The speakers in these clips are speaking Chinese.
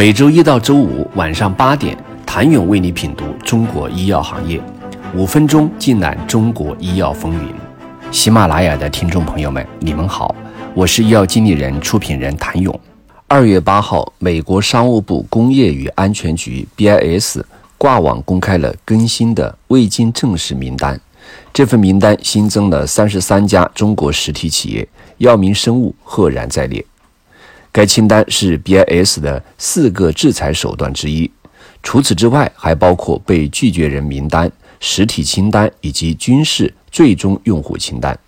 每周一到周五晚上八点，谭勇为你品读中国医药行业，五分钟尽览中国医药风云。喜马拉雅的听众朋友们，你们好，我是医药经理人、出品人谭勇。二月八号，美国商务部工业与安全局 （BIS） 挂网公开了更新的未经证实名单。这份名单新增了三十三家中国实体企业，药明生物赫然在列。该清单是 BIS 的四个制裁手段之一。除此之外，还包括被拒绝人名单、实体清单以及军事最终用户清单。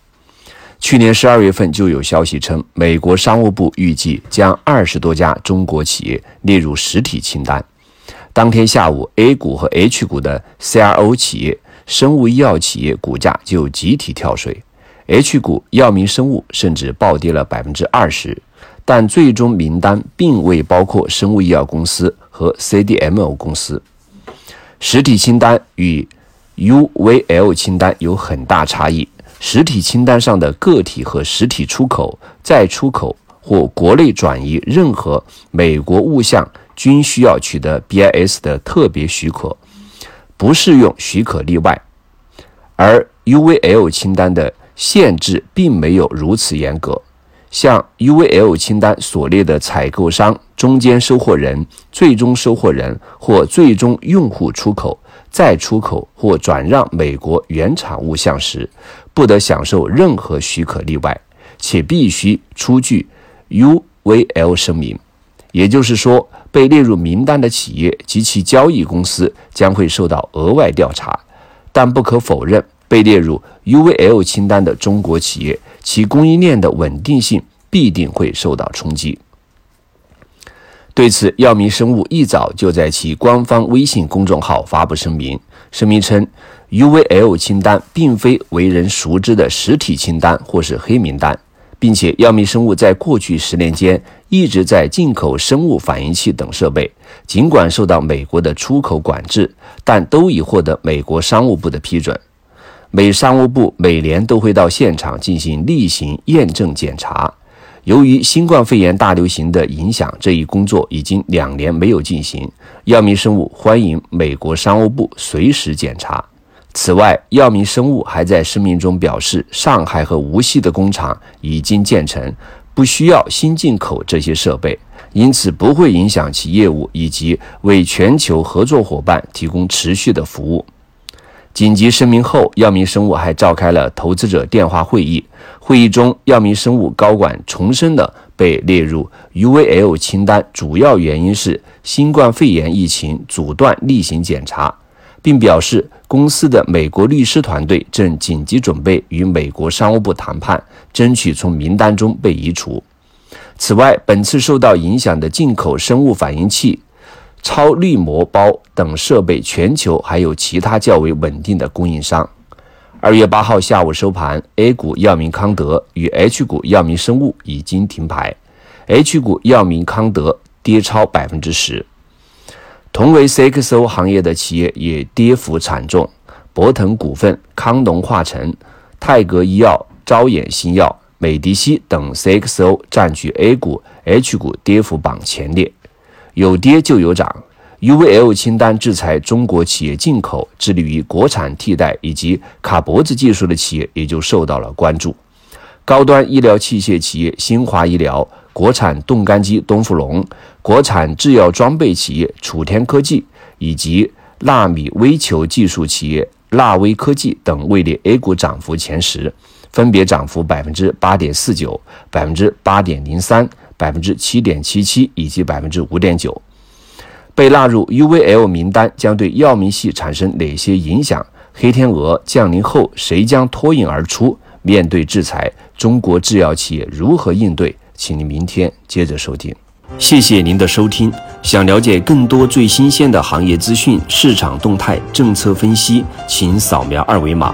去年十二月份就有消息称，美国商务部预计将二十多家中国企业列入实体清单。当天下午，A 股和 H 股的 CRO 企业、生物医药企业股价就集体跳水，H 股药明生物甚至暴跌了百分之二十。但最终名单并未包括生物医药公司和 CDMO 公司。实体清单与 UVL 清单有很大差异。实体清单上的个体和实体出口、再出口或国内转移任何美国物项，均需要取得 BIS 的特别许可，不适用许可例外。而 UVL 清单的限制并没有如此严格，向 UVL 清单所列的采购商、中间收货人、最终收货人或最终用户出口。再出口或转让美国原产物项时，不得享受任何许可例外，且必须出具 UVL 声明。也就是说，被列入名单的企业及其交易公司将会受到额外调查。但不可否认，被列入 UVL 清单的中国企业，其供应链的稳定性必定会受到冲击。对此，药明生物一早就在其官方微信公众号发布声明，声明称，UVL 清单并非为人熟知的实体清单或是黑名单，并且药明生物在过去十年间一直在进口生物反应器等设备，尽管受到美国的出口管制，但都已获得美国商务部的批准。美商务部每年都会到现场进行例行验证检查。由于新冠肺炎大流行的影响，这一工作已经两年没有进行。药明生物欢迎美国商务部随时检查。此外，药明生物还在声明中表示，上海和无锡的工厂已经建成，不需要新进口这些设备，因此不会影响其业务以及为全球合作伙伴提供持续的服务。紧急声明后，药明生物还召开了投资者电话会议。会议中，药明生物高管重申了被列入 UVL 清单主要原因是新冠肺炎疫情阻断例行检查，并表示公司的美国律师团队正紧急准备与美国商务部谈判，争取从名单中被移除。此外，本次受到影响的进口生物反应器。超滤膜包等设备，全球还有其他较为稳定的供应商。二月八号下午收盘，A 股药明康德与 H 股药明生物已经停牌，H 股药明康德跌超百分之十。同为 CXO 行业的企业也跌幅惨重，博腾股份、康龙化成、泰格医药、招衍新药、美迪西等 CXO 占据 A 股、H 股跌幅榜前列。有跌就有涨，UVL 清单制裁中国企业进口，致力于国产替代以及卡脖子技术的企业也就受到了关注。高端医疗器械企业新华医疗、国产冻干机东富龙、国产制药装备企业楚天科技以及纳米微球技术企业纳微科技等位列 A 股涨幅前十，分别涨幅百分之八点四九、百分之八点零三。百分之七点七七以及百分之五点九，被纳入 UVL 名单将对药明系产生哪些影响？黑天鹅降临后，谁将脱颖而出？面对制裁，中国制药企业如何应对？请您明天接着收听。谢谢您的收听。想了解更多最新鲜的行业资讯、市场动态、政策分析，请扫描二维码